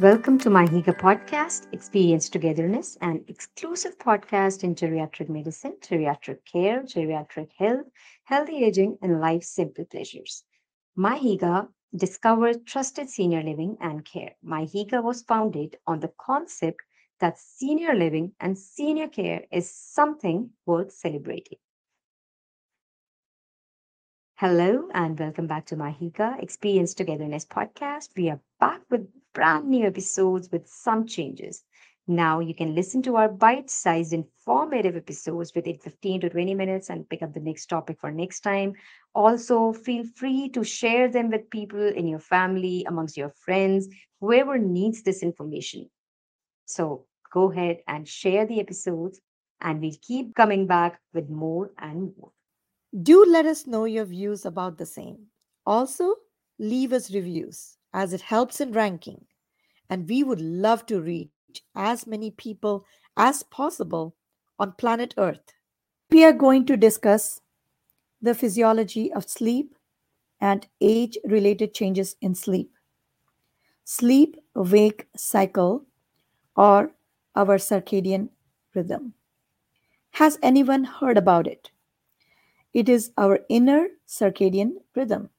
Welcome to miHygge podcast, Experience Togetherness, an exclusive podcast in geriatric medicine, geriatric care, geriatric health, healthy aging, and life's simple pleasures. miHygge discovered trusted senior living and care. miHygge was founded on the concept that senior living and senior care is something worth celebrating. Hello and welcome back to miHygge Experience Togetherness podcast. We are back with brand new episodes with some changes. Now you can listen to our bite-sized informative episodes within 15 to 20 minutes and pick up the next topic for next time. Also, feel free to share them with people in your family, amongst your friends, whoever needs this information. So go ahead and share the episodes and we'll keep coming back with more and more. Do let us know your views about the same. Also, leave us reviews as it helps in ranking, and we would love to reach as many people as possible on planet Earth. We are going to discuss the physiology of sleep and age related changes in sleep. Sleep wake cycle or our circadian rhythm. Has anyone heard about it? It is our inner circadian rhythm.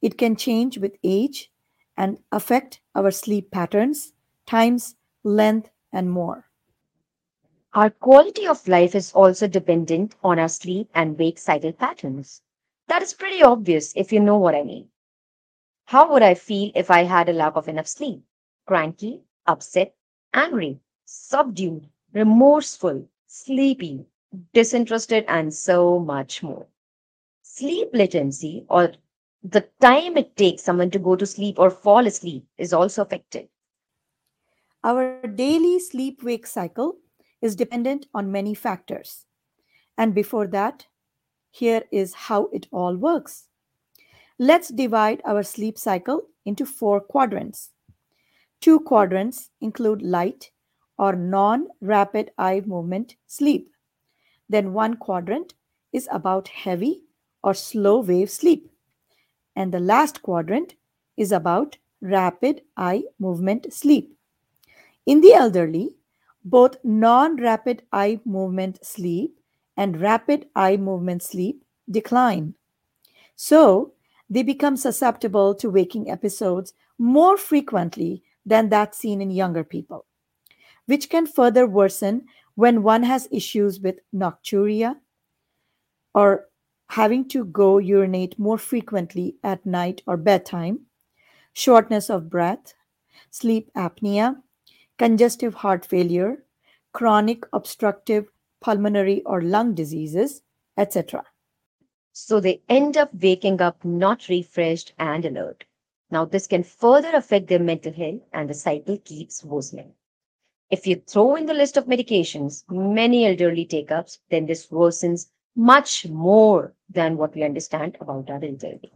It can change with age and affect our sleep patterns, times, length, and more. Our quality of life is also dependent on our sleep and wake cycle patterns. That is pretty obvious if you know what I mean. How would I feel if I had a lack of enough sleep? Cranky, upset, angry, subdued, remorseful, sleepy, disinterested, and so much more. Sleep latency, or the time it takes someone to go to sleep or fall asleep, is also affected. Our daily sleep wake cycle is dependent on many factors. And before that, here is how it all works. Let's divide our sleep cycle into four quadrants. Two quadrants include light or non rapid eye movement sleep. Then one quadrant is about heavy or slow wave sleep. And the last quadrant is about rapid eye movement sleep. In the elderly, both non rapid eye movement sleep and rapid eye movement sleep decline. So, they become susceptible to waking episodes more frequently than that seen in younger people, which can further worsen when one has issues with nocturia or having to go urinate more frequently at night or bedtime, shortness of breath, sleep apnea, congestive heart failure, chronic obstructive pulmonary or lung diseases, etc. So they end up waking up not refreshed and alert. Now, this can further affect their mental health, and the cycle keeps worsening. If you throw in the list of medications many elderly take ups, then this worsens much more than what we understand about our elderly.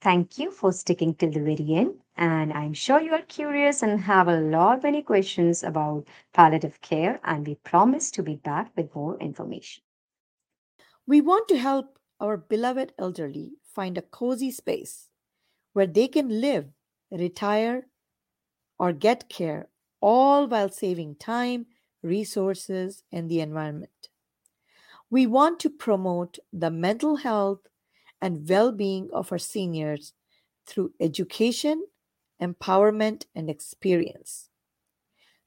Thank you for sticking till the very end. And I'm sure you are curious and have a lot many questions about palliative care, and we promise to be back with more information. We want to help our beloved elderly find a cozy space where they can live, retire, or get care all while saving time, resources, and the environment. We want to promote the mental health and well being of our seniors through education, empowerment, and experience.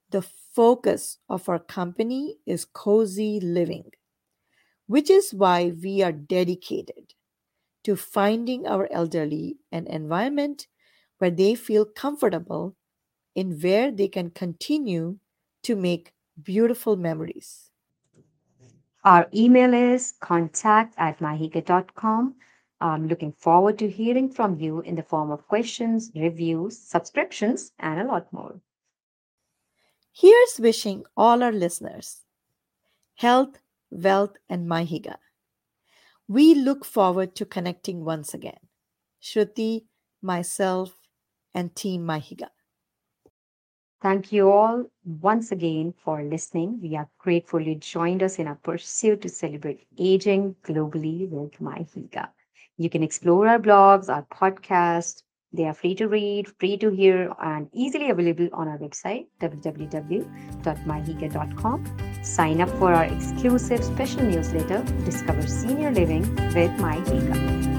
The focus of our company is cozy living, which is why we are dedicated to finding our elderly an environment where they feel comfortable in where they can continue to make beautiful memories. Our email is contact at mihygge.com. I'm looking forward to hearing from you in the form of questions, reviews, subscriptions, and a lot more. Here's wishing all our listeners health, wealth, and miHygge. We look forward to connecting once again. Shruti, myself, and Team miHygge. Thank you all once again for listening. We are grateful you joined us in our pursuit to celebrate aging globally with miHygge. You can explore our blogs, our podcast, They are free to read, free to hear, and easily available on our website www.mihygge.com. Sign up for our exclusive special newsletter, Discover Senior Living with miHygge.